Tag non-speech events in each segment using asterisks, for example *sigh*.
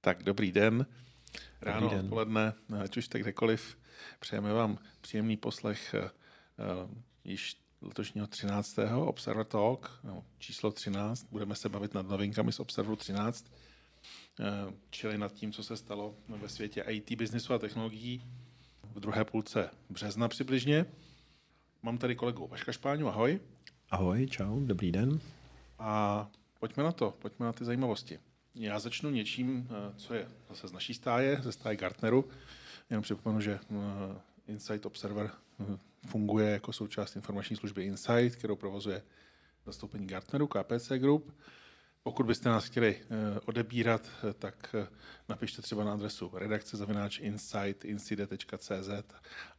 Tak dobrý den. Ráno, dobrý den. odpoledne, ať už tak kdekoliv. Přejeme vám příjemný poslech uh, již letošního 13. Observer Talk, no, číslo 13. Budeme se bavit nad novinkami z Observeru 13, uh, čili nad tím, co se stalo ve světě IT, biznesu a technologií v druhé půlce března přibližně. Mám tady kolegu Vaška Špáňu, ahoj. Ahoj, čau, dobrý den. A pojďme na to, pojďme na ty zajímavosti. Já začnu něčím, eh, co je zase z naší stáje, ze stáje Gartneru. Jenom připomenu, že eh, Insight Observer eh, funguje jako součást informační služby Insight, kterou provozuje zastoupení Gartneru, KPC Group. Pokud byste nás chtěli odebírat, tak napište třeba na adresu redakce zavináč insight.cz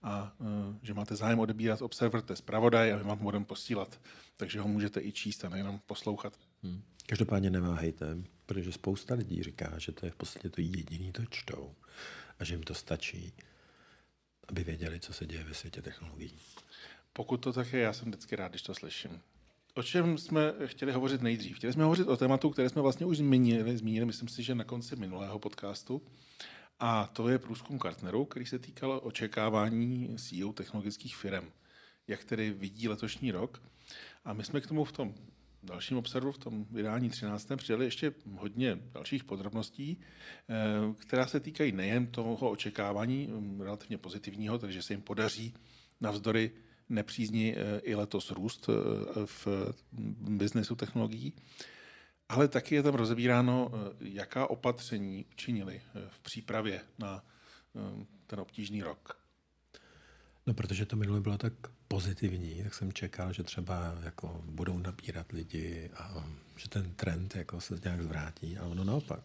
a že máte zájem odebírat Observer, to je zpravodaj a my vám budeme posílat, takže ho můžete i číst a nejenom poslouchat. Hmm. Každopádně neváhejte, protože spousta lidí říká, že to je v podstatě to jediný, to čtou a že jim to stačí, aby věděli, co se děje ve světě technologií. Pokud to tak je, já jsem vždycky rád, když to slyším. O čem jsme chtěli hovořit nejdřív? Chtěli jsme hovořit o tématu, které jsme vlastně už zmínili, zmínili myslím si, že na konci minulého podcastu. A to je průzkum Gartneru, který se týkal očekávání CEO technologických firm. Jak tedy vidí letošní rok. A my jsme k tomu v tom dalším observu v tom vydání 13. přidali ještě hodně dalších podrobností, eh, která se týkají nejen toho očekávání mm, relativně pozitivního, takže se jim podaří navzdory nepřízni eh, i letos růst eh, v biznesu technologií, ale taky je tam rozebíráno, jaká opatření učinili v přípravě na ten obtížný rok. No, protože to minule bylo tak pozitivní, tak jsem čekal, že třeba jako budou nabírat lidi a že ten trend jako se nějak zvrátí, a ono naopak.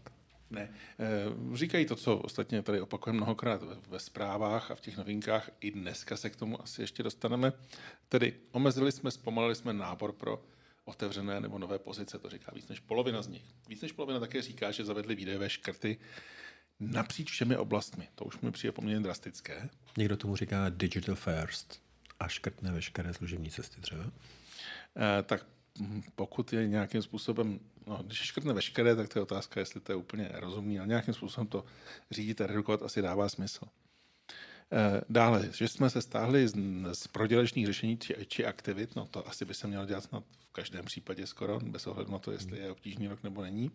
Ne. Eh, říkají to, co ostatně tady opakujeme mnohokrát ve zprávách a v těch novinkách. I dneska se k tomu asi ještě dostaneme. Tedy omezili jsme, zpomalili jsme nábor pro otevřené nebo nové pozice, to říká víc než polovina z nich. Víc než polovina také říká, že zavedli výdejové škrty napříč všemi oblastmi. To už mi přijde poměrně drastické. Někdo tomu říká digital first a škrtne veškeré služební cesty třeba? E, tak pokud je nějakým způsobem, no, když škrtne veškeré, tak to je otázka, jestli to je úplně rozumný, ale nějakým způsobem to řídit a redukovat asi dává smysl. E, dále, že jsme se stáhli z, z prodělečných řešení či, či aktivit, no to asi by se mělo dělat snad v každém případě skoro, bez ohledu na to, jestli je obtížný rok nebo není.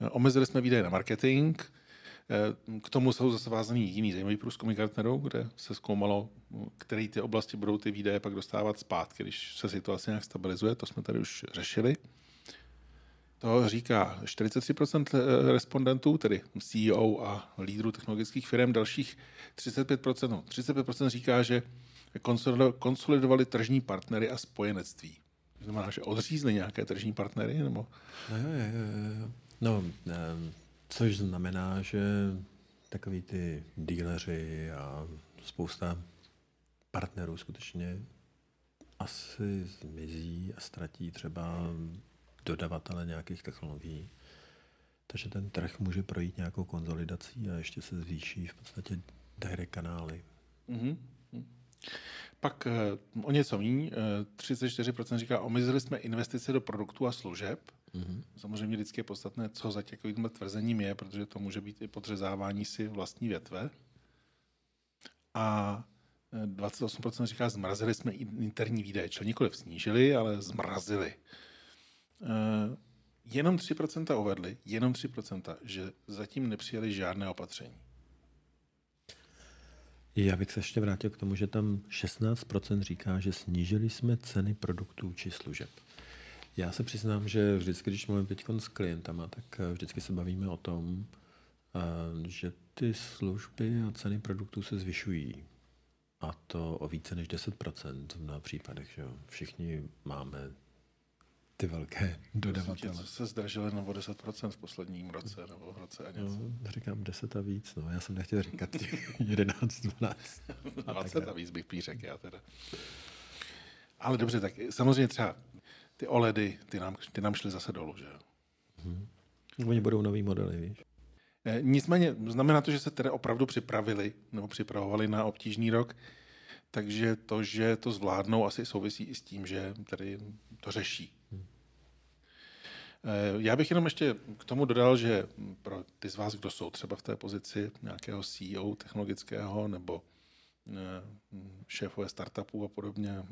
E, omezili jsme výdaje na marketing, Eh, k tomu jsou zase vázaný jiný zajímavý průzkumy Gartneru, kde se zkoumalo, které ty oblasti budou ty výdaje pak dostávat zpátky, když se situace nějak stabilizuje. To jsme tady už řešili. To říká 43% eh, respondentů, tedy CEO a lídrů technologických firm, dalších 35%, no, 35% říká, že konsolidovali tržní partnery a spojenectví. To znamená, že odřízli nějaké tržní partnery? Nebo? No, jo, jo, jo. No Což znamená, že takový ty díleři a spousta partnerů skutečně asi zmizí a ztratí třeba dodavatele nějakých technologií. Takže ten trh může projít nějakou konzolidací a ještě se zvýší v podstatě direct kanály. Mm-hmm. Pak eh, o něco méně, 34% říká, omezili jsme investice do produktů a služeb. Mm-hmm. Samozřejmě vždycky je podstatné, co za takovým tvrzením je, protože to může být i podřezávání si vlastní větve. A 28% eh, říká, zmrazili jsme interní výdaje, čili nikoliv snížili, ale zmrazili. Eh, jenom 3% uvedli, jenom 3%, že zatím nepřijali žádné opatření. Já bych se ještě vrátil k tomu, že tam 16% říká, že snížili jsme ceny produktů či služeb. Já se přiznám, že vždycky, když mluvím teď s klientama, tak eh, vždycky se bavíme o tom, eh, že ty služby a ceny produktů se zvyšují. A to o více než 10% v mnoha případech. Že jo? Všichni máme ty velké *laughs* dodavatele. Se zdražily na 10% v posledním roce nebo v roce a něco? No, říkám 10 a víc, no. Já jsem nechtěl říkat těch 11, 12. 20 a víc bych píš řekl já teda. Ale dobře, tak samozřejmě třeba ty OLEDy, ty nám, ty nám šly zase dolů, že jo? Hmm. Oni budou nový modely, víš? E, nicméně znamená to, že se tedy opravdu připravili nebo připravovali na obtížný rok, takže to, že to zvládnou, asi souvisí i s tím, že tady to řeší. Já bych jenom ještě k tomu dodal, že pro ty z vás, kdo jsou třeba v té pozici nějakého CEO technologického nebo šéfové startupů a podobně,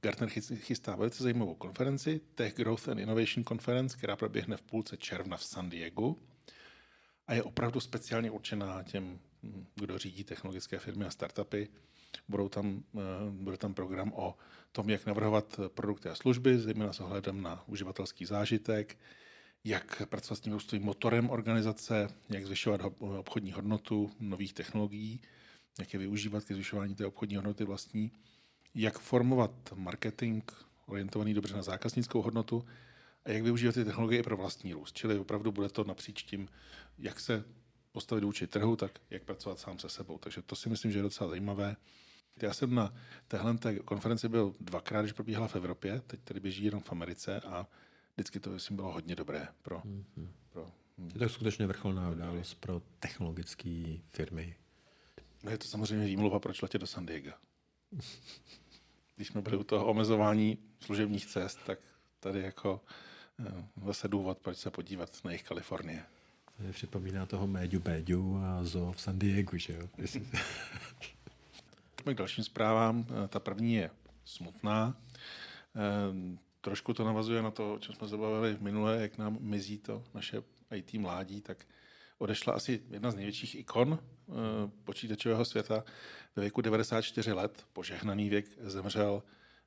Gartner chystá velice zajímavou konferenci, Tech Growth and Innovation Conference, která proběhne v půlce června v San Diego a je opravdu speciálně určená těm, kdo řídí technologické firmy a startupy. Budou tam, eh, bude tam program o tom, jak navrhovat produkty a služby, zejména s ohledem na uživatelský zážitek, jak pracovat s tím růstovým motorem organizace, jak zvyšovat obchodní hodnotu nových technologií, jak je využívat ke zvyšování té obchodní hodnoty vlastní jak formovat marketing orientovaný dobře na zákaznickou hodnotu a jak využívat ty technologie pro vlastní růst. Čili opravdu bude to napříč tím, jak se postavit vůči trhu, tak jak pracovat sám se sebou. Takže to si myslím, že je docela zajímavé. Já jsem na téhle konferenci byl dvakrát, když probíhala v Evropě, teď tady běží jenom v Americe a vždycky to myslím bylo hodně dobré pro, mm-hmm. pro je to skutečně vrcholná událost pro technologické firmy. No je to samozřejmě výmluva, proč letět do San Diego. *laughs* když jsme byli u toho omezování služebních cest, tak tady jako eh, zase důvod, proč se podívat na jejich Kalifornie. To je připomíná toho Méďu Béďu a Zo v San Diego, že jo? *laughs* k dalším zprávám. Eh, ta první je smutná. Eh, trošku to navazuje na to, o čem jsme zabavili minule, jak nám mizí to naše IT mládí, tak odešla asi jedna z největších ikon počítačového světa, ve věku 94 let, požehnaný věk, zemřel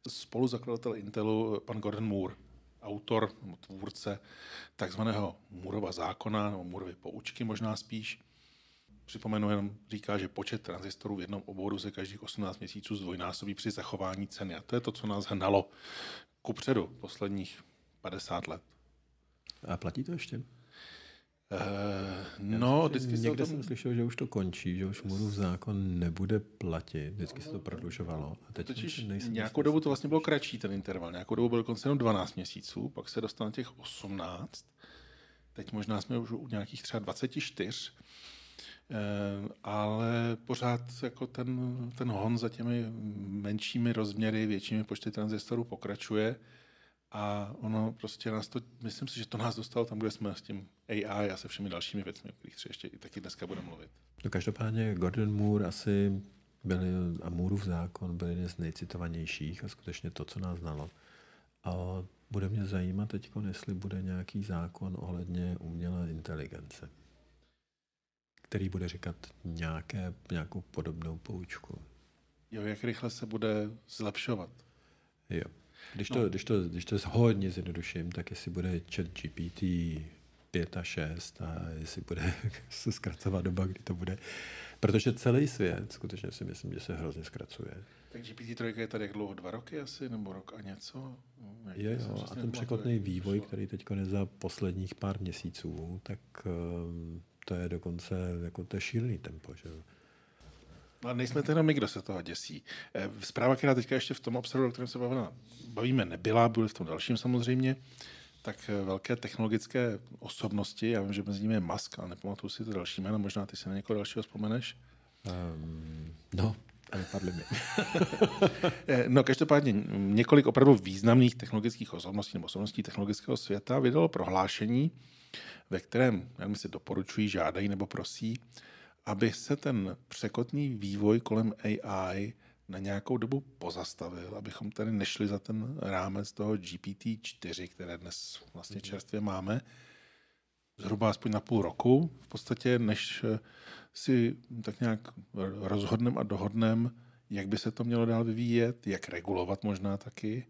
spoluzakladatel Intelu, pan Gordon Moore, autor, tvůrce takzvaného Moorova zákona, nebo Moorovy poučky možná spíš. Připomenu jenom, říká, že počet tranzistorů v jednom oboru se každých 18 měsíců zdvojnásobí při zachování ceny. A to je to, co nás hnalo kupředu posledních 50 let. A platí to ještě? Uh, no, vždycky Někde tom... jsem slyšel, že už to končí, že už Murův zákon nebude platit, vždycky se to prodlužovalo. A teď Totiž nejsem nějakou dobu to vlastně bylo kratší ten interval, nějakou dobu byl dokonce jenom 12 měsíců, pak se dostal na těch 18, teď možná jsme už u nějakých třeba 24, uh, ale pořád jako ten, ten hon za těmi menšími rozměry, většími počty tranzistorů pokračuje a ono prostě nás to, myslím si, že to nás dostalo tam, kde jsme s tím AI a se všemi dalšími věcmi, o kterých třeba ještě i taky dneska budeme mluvit. No každopádně Gordon Moore asi byl, a Mooreův zákon byl jeden z nejcitovanějších a skutečně to, co nás znalo. A bude mě zajímat teď, jestli bude nějaký zákon ohledně umělé inteligence, který bude říkat nějaké, nějakou podobnou poučku. Jo, jak rychle se bude zlepšovat. Jo. Když to, no. když, to, když to hodně zjednoduším, tak jestli bude chat GPT 5 a 6 a jestli bude *laughs* se zkracovat doba, kdy to bude. Protože celý svět, skutečně si myslím, že se hrozně zkracuje. Tak GPT-3 je tady jak dlouho? Dva roky asi? Nebo rok a něco? Jak je, jo, a ten překotný vývoj, který teď za posledních pár měsíců, tak um, to je dokonce jako to je šílený tempo. Že? Ale nejsme to jenom my, kdo se toho děsí. Eh, zpráva, která teďka ještě v tom obsahu, o kterém se bavíme, bavíme, nebyla, byly v tom dalším samozřejmě, tak eh, velké technologické osobnosti, já vím, že mezi nimi je Musk, ale nepamatuju si to další jméno, možná ty si na někoho dalšího vzpomeneš? Um, no, ale padly mi. *laughs* Eh, no, každopádně několik opravdu významných technologických osobností nebo osobností technologického světa vydalo prohlášení, ve kterém, jak mi si doporučují, žádají nebo prosí, aby se ten překotný vývoj kolem AI na nějakou dobu pozastavil, abychom tady nešli za ten rámec toho GPT-4, které dnes vlastně mhm. čerstvě máme, zhruba aspoň na půl roku, v podstatě, než si tak nějak rozhodneme a dohodneme, jak by se to mělo dál vyvíjet, jak regulovat možná taky,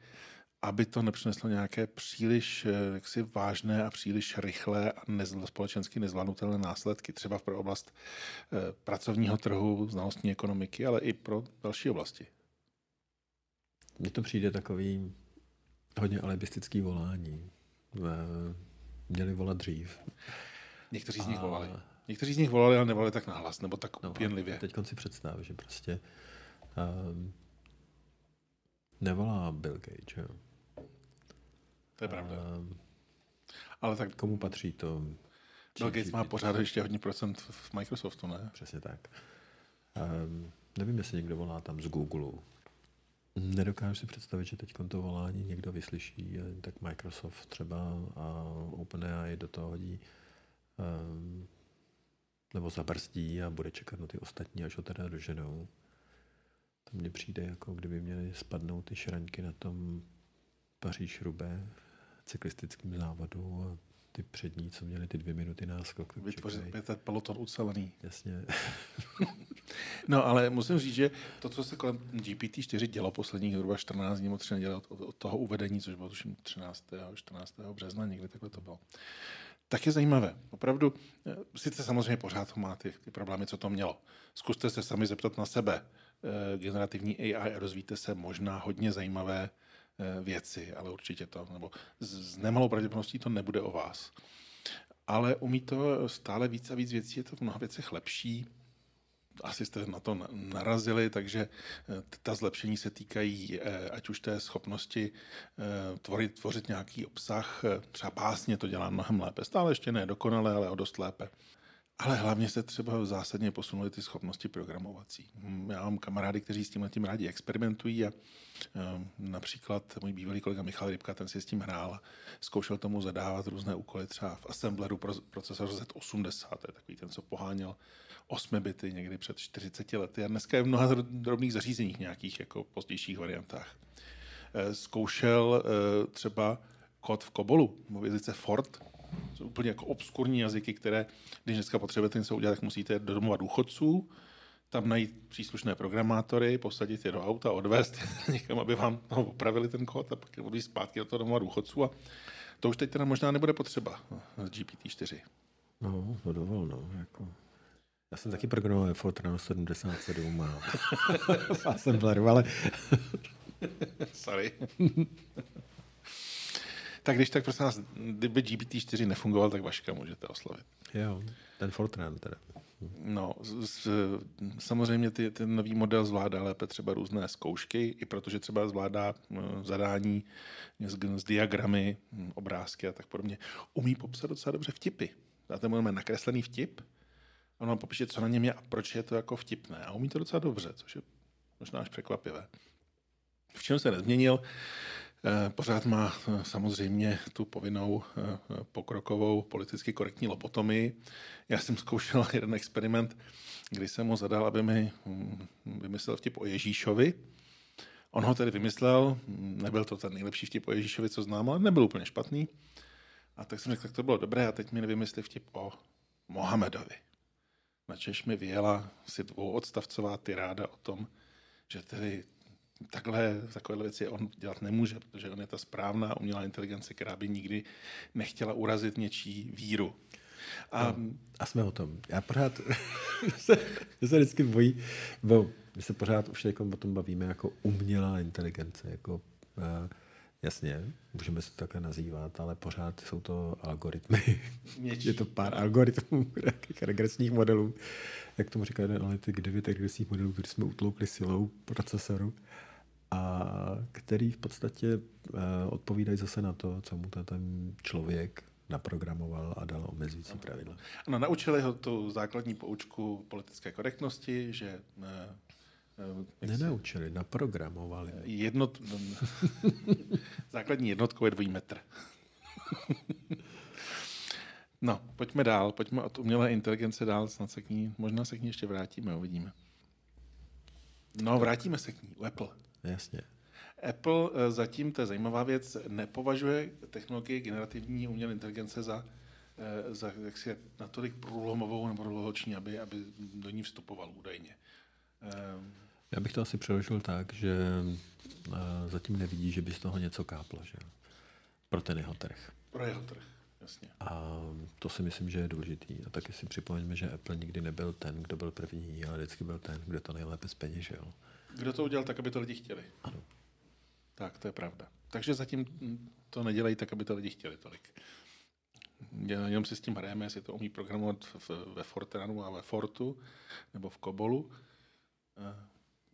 aby to nepřineslo nějaké příliš eh, jaksi vážné a příliš rychlé a nezl, společensky nezvládnutelné následky, třeba pro oblast eh, pracovního trhu, znalostní ekonomiky, ale i pro další oblasti. Mně to přijde takový hodně alibistický volání. Eh, měli volat dřív. Někteří z nich a... volali. Někteří z nich volali, ale nevolali tak nahlas, nebo tak no, upěnlivě. Teď si představ, že prostě um, nevolá Bill Gates, jo? To je pravda. Ale tak... Komu patří to? Bill Gates má pořád ještě hodně procent v Microsoftu, ne? Přesně tak. Um, nevím, jestli někdo volá tam z Google. Nedokážu si představit, že teď to volání někdo vyslyší, tak Microsoft třeba a OpenAI do toho hodí um, nebo zabrzdí a bude čekat na ty ostatní, až ho teda doženou. To mně přijde, jako kdyby měly spadnout ty šraňky na tom paříž cyklistickém závodu a ty přední, co měli ty dvě minuty náskok. Vytvořit ten peloton ucelený. Jasně. *laughs* no ale musím říct, že to, co se kolem GPT-4 dělo posledních zhruba 14 dní, 13 dělo od, od, toho uvedení, což bylo tuším 13. 14. března, někdy takhle to bylo, tak je zajímavé. Opravdu, eh, sice samozřejmě pořád má ty, ty problémy, co to mělo. Zkuste se sami zeptat na sebe. Eh, generativní AI a rozvíte se možná hodně zajímavé věci, ale určitě to, nebo s nemalou pravděpodobností to nebude o vás. Ale umí to stále víc a víc věcí, je to v mnoha věcech lepší, asi jste na to narazili, takže eh, ta zlepšení se týkají eh, ať už té schopnosti eh, tvorit, tvořit nějaký obsah, třeba básně to dělá mnohem lépe, stále ještě ne dokonale, ale o dost lépe. Ale hlavně se třeba zásadně posunuli ty schopnosti programovací. Hm, já mám kamarády, kteří s tím tím rádi experimentují a například můj bývalý kolega Michal Rybka, ten si s tím hrál zkoušel tomu zadávat různé úkoly třeba v Assembleru procesor Z80, to je takový ten, co poháněl 8 bity někdy před 40 lety a dneska je v mnoha drobných zařízeních nějakých jako pozdějších variantách. Eh, zkoušel eh, třeba kód v Kobolu, v jazyce Ford, jsou úplně jako obskurní jazyky, které, když dneska potřebujete něco udělat, tak musíte do domova důchodců, tam najít příslušné programátory, posadit je do auta, odvést *laughs* někam, aby vám no, opravili ten kód a pak odvízt zpátky do toho domova důchodců. A to už teď teda možná nebude potřeba z GPT-4. No, to dovol, no. Jako. Já jsem taky programoval Fortran 77 a Assembleru, *laughs* ale... *laughs* Sorry. Tak když tak prosím vás, kdyby GPT-4 nefungoval, tak Vaška můžete oslovit. Jo, ten Fortran teda. No, z, samozřejmě ty, ten nový model zvládá lépe třeba různé zkoušky, i protože třeba zvládá zadání s, s diagramy, obrázky a tak podobně. Umí popsat docela dobře vtipy. Dáte mu nakreslený vtip on vám popíše, co na něm je a proč je to jako vtipné. A umí to docela dobře, což je možná až překvapivé. V čem se nezměnil, eh, pořád má eh, samozřejmě tu povinnou eh, pokrokovou politicky korektní lobotomii. Já jsem zkoušel *laughs* jeden experiment, kdy jsem mu zadal, aby mi hm, vymyslel vtip o Ježíšovi. On ho tedy vymyslel, nebyl to ten nejlepší vtip o Ježíšovi, co znám, ale nebyl úplně špatný. A tak jsem řekl, tak to bylo dobré a teď mi nevymyslí vtip o Mohamedovi. Načež mi vyjela si dvouodstavcová tyráda o tom, že tedy takhle, takové věci on dělat nemůže, protože on je ta správná umělá inteligence, která by nikdy nechtěla urazit něčí víru. A, no, a jsme o tom. Já pořád *laughs* se, se vždycky bojí, bo my se pořád už jako o tom bavíme jako umělá inteligence, jako uh, Jasně, můžeme se to takhle nazývat, ale pořád jsou to algoritmy. Něčí. *laughs* Je to pár algoritmů, *laughs* regresních modelů. Jak tomu říká jeden analytik, devět regresních modelů, které jsme utloukli silou procesoru a který v podstatě uh, odpovídají zase na to, co mu ten člověk naprogramoval a dal omezující pravidla. Ano, naučili ho tu základní poučku politické korektnosti, že Eh, Nenaučili, naprogramovali. Jednot... *laughs* Základní jednotkou je dvojí metr. no, pojďme dál, pojďme od umělé inteligence dál, snad se k ní, možná se k ní ještě vrátíme, uvidíme. No, vrátíme se k ní, u Apple. Jasně. Apple eh, zatím, to je zajímavá věc, nepovažuje technologii generativní umělé inteligence za, eh, za jaksi natolik průlomovou nebo revoluční, aby, aby do ní vstupoval údajně. Já bych to asi přeložil tak, že eh, zatím nevidí, že by z toho něco káplo, že Pro ten jeho trh. Pro jeho trh, jasně. A to si myslím, že je důležitý. A taky si připomeňme, že Apple nikdy nebyl ten, kdo byl první, ale vždycky byl ten, kdo to nejlépe zpeněžil. Kdo to udělal tak, aby to lidi chtěli. Ano. Tak, to je pravda. Takže zatím to nedělají tak, aby to lidi chtěli tolik. Jenom si s tím hrajeme, jestli to umí programovat ve Fortranu a ve Fortu nebo v Kobolu.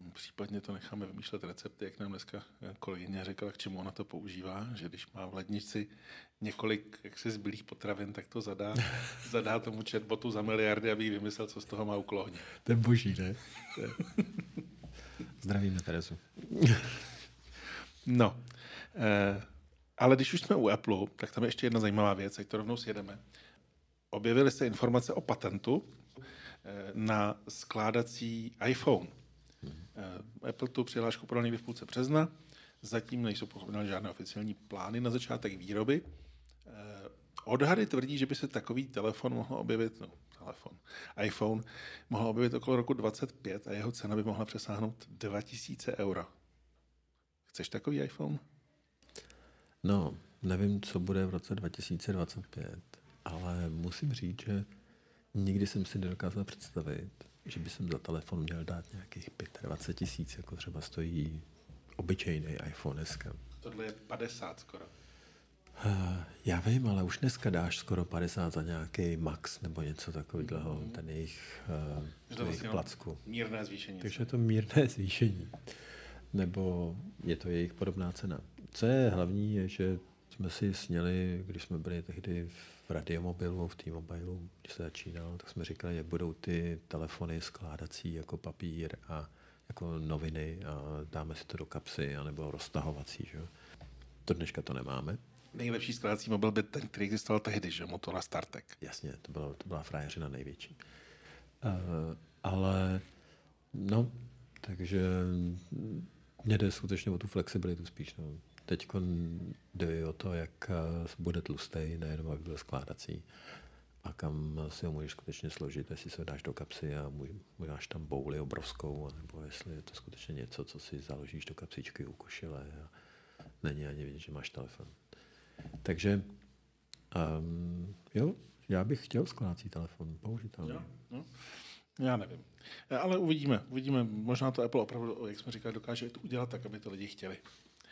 Eh, Případně to necháme vymýšlet recepty, jak nám dneska kolegyně řekla, k čemu ona to používá, že když má v lednici několik jaksi zbylých potravin, tak to zadá, *laughs* zadá tomu chatbotu za miliardy, aby jí vymyslel, co z toho má uklohně. To je boží, *laughs* ne? Zdravíme Terezu. No, eh, ale když už jsme u Apple, tak tam je ještě jedna zajímavá věc, jak to rovnou sjedeme. Objevily se informace o patentu eh, na skládací iPhone. Eh, Apple tu přihlášku podal někdy v půlce března. Zatím nejsou pochopitelné žádné oficiální plány na začátek výroby. Eh, Odhady tvrdí, že by se takový telefon mohl objevit, no, telefon, iPhone, mohl objevit okolo roku 25 a jeho cena by mohla přesáhnout 2000 euro. Chceš takový iPhone? No, nevím, co bude v roce 2025, ale musím říct, že nikdy jsem si nedokázal představit, že by jsem za telefon měl dát nějakých 25 tisíc, jako třeba stojí obyčejný iPhone dneska. Tohle je 50 skoro. Eh, Já vím, ale už dneska dáš skoro 50 za nějaký max nebo něco takového, mm. ten jejich, uh, Je tu jejich vlastně placku. Mírné zvýšení. Takže je to mírné zvýšení. Nebo je to jejich podobná cena. Co je hlavní, je, že jsme si sněli, když jsme byli tehdy v radiomobilu, v T-Mobilu, když se začínal, tak jsme říkali, jak budou ty telefony skládací jako papír a jako noviny a dáme si to do kapsy, anebo roztahovací. Že? Do dneška to nemáme. Nejlepší skládací mobil byl ten, který existoval tehdy, že? Motorola StarTech. Jasně, to, bylo, to byla frajeřina největší. Uh, ale no, takže mě jde skutečně o tu flexibilitu spíš. No. Teď jde o to, jak eh, bude tlustý, nejenom aby byl skládací a kam si ho můžeš skutečně složit, jestli se ho dáš do kapsy a máš tam bouli obrovskou, nebo jestli je to skutečně něco, co si založíš do kapsičky u košile a není ani vidět, že máš telefon. Takže um, jo, já bych chtěl skládací telefon, použitelný. No. Já nevím. Eh, Ale uvidíme, uvidíme. Možná to Apple opravdu, jak jsme říkali, dokáže to udělat tak, aby to lidi chtěli.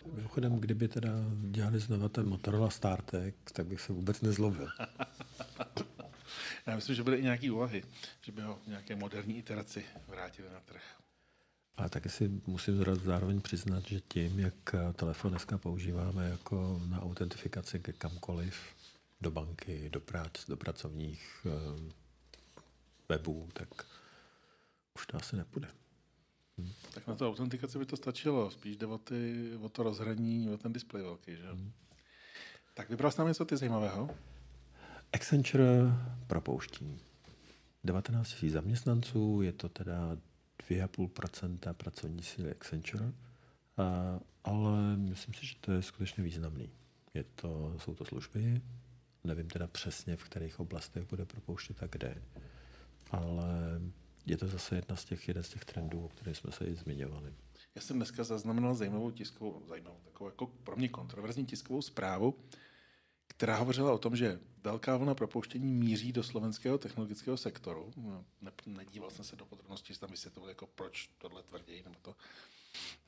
Mimochodem, kdyby teda dělali znova ten Motorola StarTech, tak bych se vůbec nezlobil. *laughs* Já myslím, že byly i nějaké úvahy, že by ho v nějaké moderní iteraci vrátili na trh. Ale taky si musím zároveň přiznat, že tím, jak eh, telefon dneska používáme jako na autentifikaci ke kamkoliv, do banky, do prác, do pracovních eh, webů, tak už to asi nepůjde. Tak na tu autentikaci by to stačilo. Spíš jde o, ty, o to rozhraní, o ten displej velký. Že? Hmm. Tak vybral jsi nám něco ty zajímavého? Accenture propouští 19 000 zaměstnanců, je to teda 2,5% pracovní síly Accenture, a, ale myslím si, že to je skutečně významný. Je to, jsou to služby, nevím teda přesně, v kterých oblastech bude propouštět a kde, ale je to zase jedna z těch, jeden z těch trendů, o kterých jsme se i zmiňovali. Já jsem dneska zaznamenal zajímavou tiskovou, zajímavou, takovou jako pro mě kontroverzní tiskovou zprávu, která hovořila o tom, že velká vlna propouštění míří do slovenského technologického sektoru. No, Ne, nedíval jsem se do podrobností, že tam vysvětlil, jako proč tohle tvrdí, nebo to.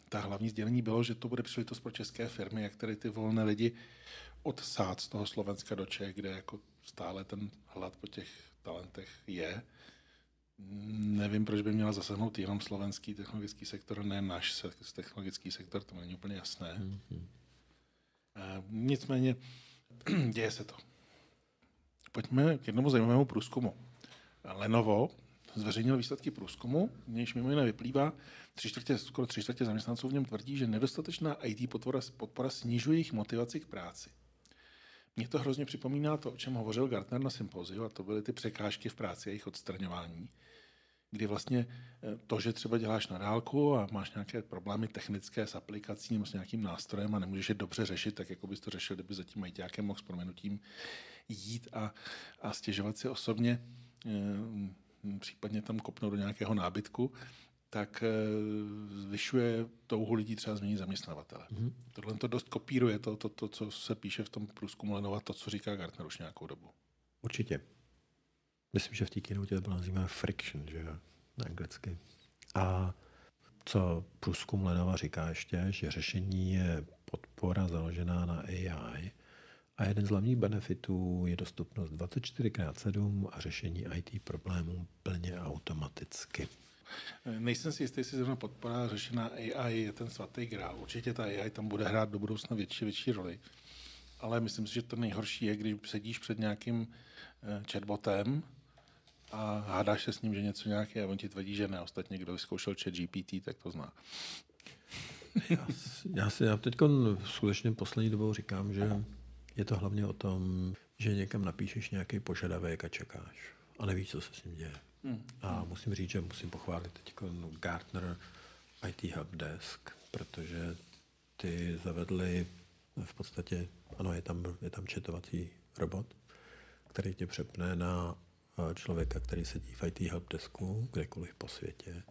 Ta hlavní sdělení bylo, že to bude příležitost pro české firmy, jak tady ty volné lidi odsát z toho Slovenska do Čech, kde jako stále ten hlad po těch talentech je. Nevím, proč by měla zasáhnout jenom slovenský technologický sektor, ne náš se- technologický sektor, to není úplně jasné. Mm-hmm. Nicméně *clears throat* děje se to. Pojďme k jednomu zajímavému průzkumu. Lenovo zveřejnil výsledky průzkumu, nějž mimo jiné vyplývá, tři čtvrtě, skoro tři čtvrtě zaměstnanců v něm tvrdí, že nedostatečná IT podpora, podpora snižuje jejich motivaci k práci. Mně to hrozně připomíná to, o čem hovořil Gartner na sympoziu, a to byly ty překážky v práci a jejich odstraňování kdy vlastně eh, to, že třeba děláš na dálku a máš nějaké problémy technické s aplikací nebo s nějakým nástrojem a nemůžeš je dobře řešit, tak jako bys to řešil, kdyby zatím majťákem mohl s proměnutím jít a, a stěžovat si osobně, eh, případně tam kopnout do nějakého nábytku, tak eh, zvyšuje touhu lidí třeba změnit zaměstnavatele. Mm-hmm. Tohle to dost kopíruje to, to, to, co se píše v tom průzkumu Lenova, to, co říká Gartner už nějakou dobu. Určitě. Myslím, že v té keynote to bylo nazýváno friction, že jo, na anglicky. A co průzkum Lenova říká ještě, že řešení je podpora založená na AI a jeden z hlavních benefitů je dostupnost 24x7 a řešení IT problémů plně automaticky. Nejsem si jistý, jestli zrovna podpora řešená AI je ten svatý grál. Určitě ta AI tam bude hrát do budoucna větší, větší roli. Ale myslím si, že to nejhorší je, když sedíš před nějakým eh, chatbotem a hádáš se s ním, že něco nějaké a on ti tvrdí, že ne. Ostatně, kdo vyzkoušel chat GPT, tak to zná. Já, já si já teď skutečně poslední dobou říkám, že je to hlavně o tom, že někam napíšeš nějaký požadavek a čekáš a nevíš, co se s ním děje. Hmm. A musím říct, že musím pochválit teď Gartner IT Help Desk, protože ty zavedli v podstatě, ano, je tam, je tam četovací robot, který tě přepne na eh, člověka, který sedí v IT helpdesku, kdekoliv po světě.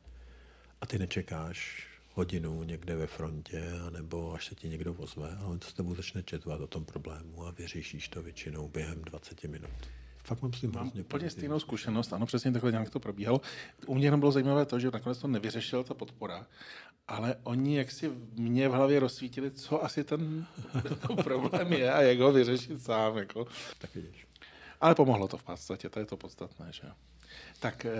A ty nečekáš hodinu někde ve frontě, anebo až se ti někdo ozve, ale on s tebou začne četovat o tom problému a vyřešíš to většinou během 20 minut. Fakt mám s tím Mám úplně stejnou zkušenost, ano, přesně takhle nějak to probíhalo. U mě jenom bylo zajímavé to, že nakonec to nevyřešila ta podpora, ale oni jak si mě v hlavě rozsvítili, co asi ten *laughs* problém je a jak ho vyřešit sám. Jako. Tak vidíš. Ale pomohlo to v podstatě, to je to podstatné. Že? Tak e,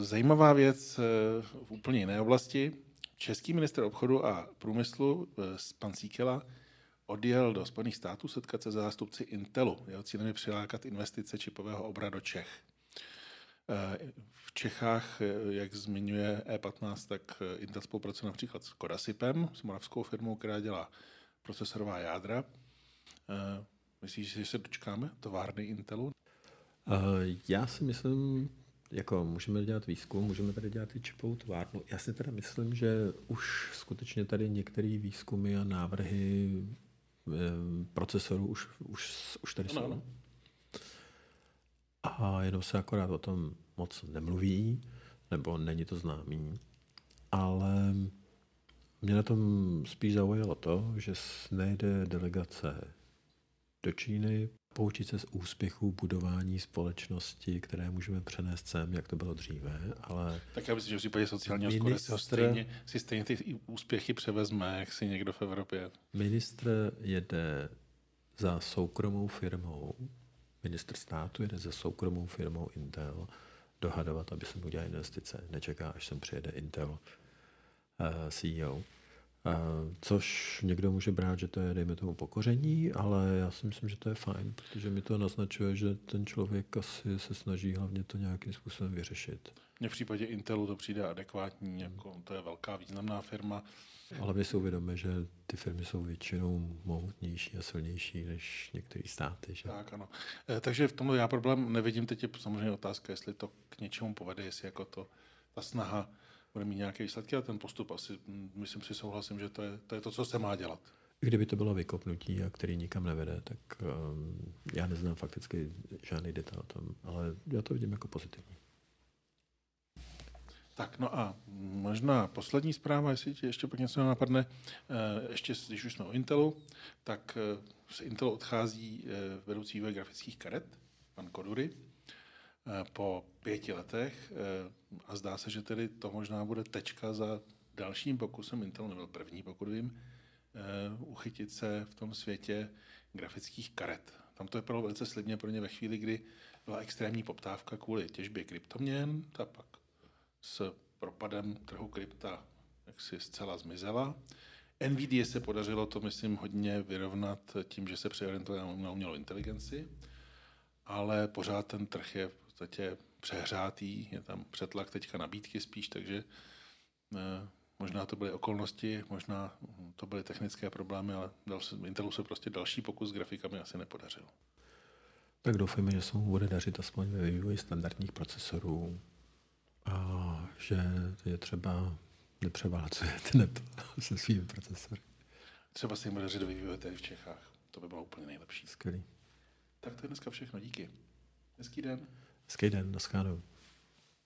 zajímavá věc e, v úplně jiné oblasti. Český minister obchodu a průmyslu, e, pan Síkela, odjel do Spojených států setkat se zástupci Intelu. Jeho cílem je přilákat investice čipového obra do Čech. V Čechách, jak zmiňuje E15, tak Intel spolupracuje například s Kodasipem, s moravskou firmou, která dělá procesorová jádra. Myslíš, že se dočkáme továrny Intelu? Já si myslím, jako můžeme dělat výzkum, můžeme tady dělat i čipovou továrnu. Já si teda myslím, že už skutečně tady některé výzkumy a návrhy eh, procesorů už, už, už tady jsou. A jenom se akorát o tom moc nemluví, nebo není to známý. Ale mě na tom spíš zaujalo to, že nejde delegace do Číny, poučit se z úspěchů budování společnosti, které můžeme přenést sem, jak to bylo dříve, ale... Tak já myslím, že v případě sociálního ministr... stejně, si stejně ty úspěchy převezme, jak si někdo v Evropě. Ministr jede za soukromou firmou, ministr státu jede za soukromou firmou Intel dohadovat, aby se mu udělal investice. Nečeká, až sem přijede Intel uh, eh, CEO. Což někdo může brát, že to je, dejme tomu, pokoření, ale já si myslím, že to je fajn, protože mi to naznačuje, že ten člověk asi se snaží hlavně to nějakým způsobem vyřešit. Mně v případě Intelu to přijde adekvátní, jako to je velká významná firma. Ale my si uvědomíme, že ty firmy jsou většinou mohutnější a silnější než některé státy. Že? Tak, ano. E, takže v tom já problém nevidím. Teď je samozřejmě otázka, jestli to k něčemu povede, jestli jako to, ta snaha bude mít nějaké výsledky a ten postup asi, mm, myslím si, souhlasím, že to je, to je to, co se má dělat. Kdyby to bylo vykopnutí, a který nikam nevede, tak um, já neznám fakticky žádný detail o tom, ale já to vidím jako pozitivní. Tak no a možná poslední zpráva, jestli ti ještě pak něco napadne, eh, ještě když už jsme o Intelu, tak z eh, Intelu odchází eh, vedoucí vývoj grafických karet, pan Kodury, po pěti letech a zdá se, že tedy to možná bude tečka za dalším pokusem, Intel nebyl první, pokud vím, uchytit se v tom světě grafických karet. Tam to vypadalo velice slibně pro ně ve chvíli, kdy byla extrémní poptávka kvůli těžbě kryptoměn, ta pak s propadem trhu krypta jaksi zcela zmizela. NVIDIA se podařilo to, myslím, hodně vyrovnat tím, že se přeorientuje na umělou inteligenci, ale pořád ten trh je podstatě přehrátý, je tam přetlak teďka nabídky spíš, takže eh, možná to byly okolnosti, možná to byly technické problémy, ale Intelu se prostě další pokus s grafikami asi nepodařil. Tak doufejme, že se mu bude dařit aspoň ve vývoji standardních a že je třeba nepřeválcujete *laughs* net se svými procesory. Třeba se jim dařit vyvíjet tady v Čechách. To by bylo úplně nejlepší. Skvělý. Tak to je dneska všechno. Díky. Hezký den. Hezký den. Naschledanou.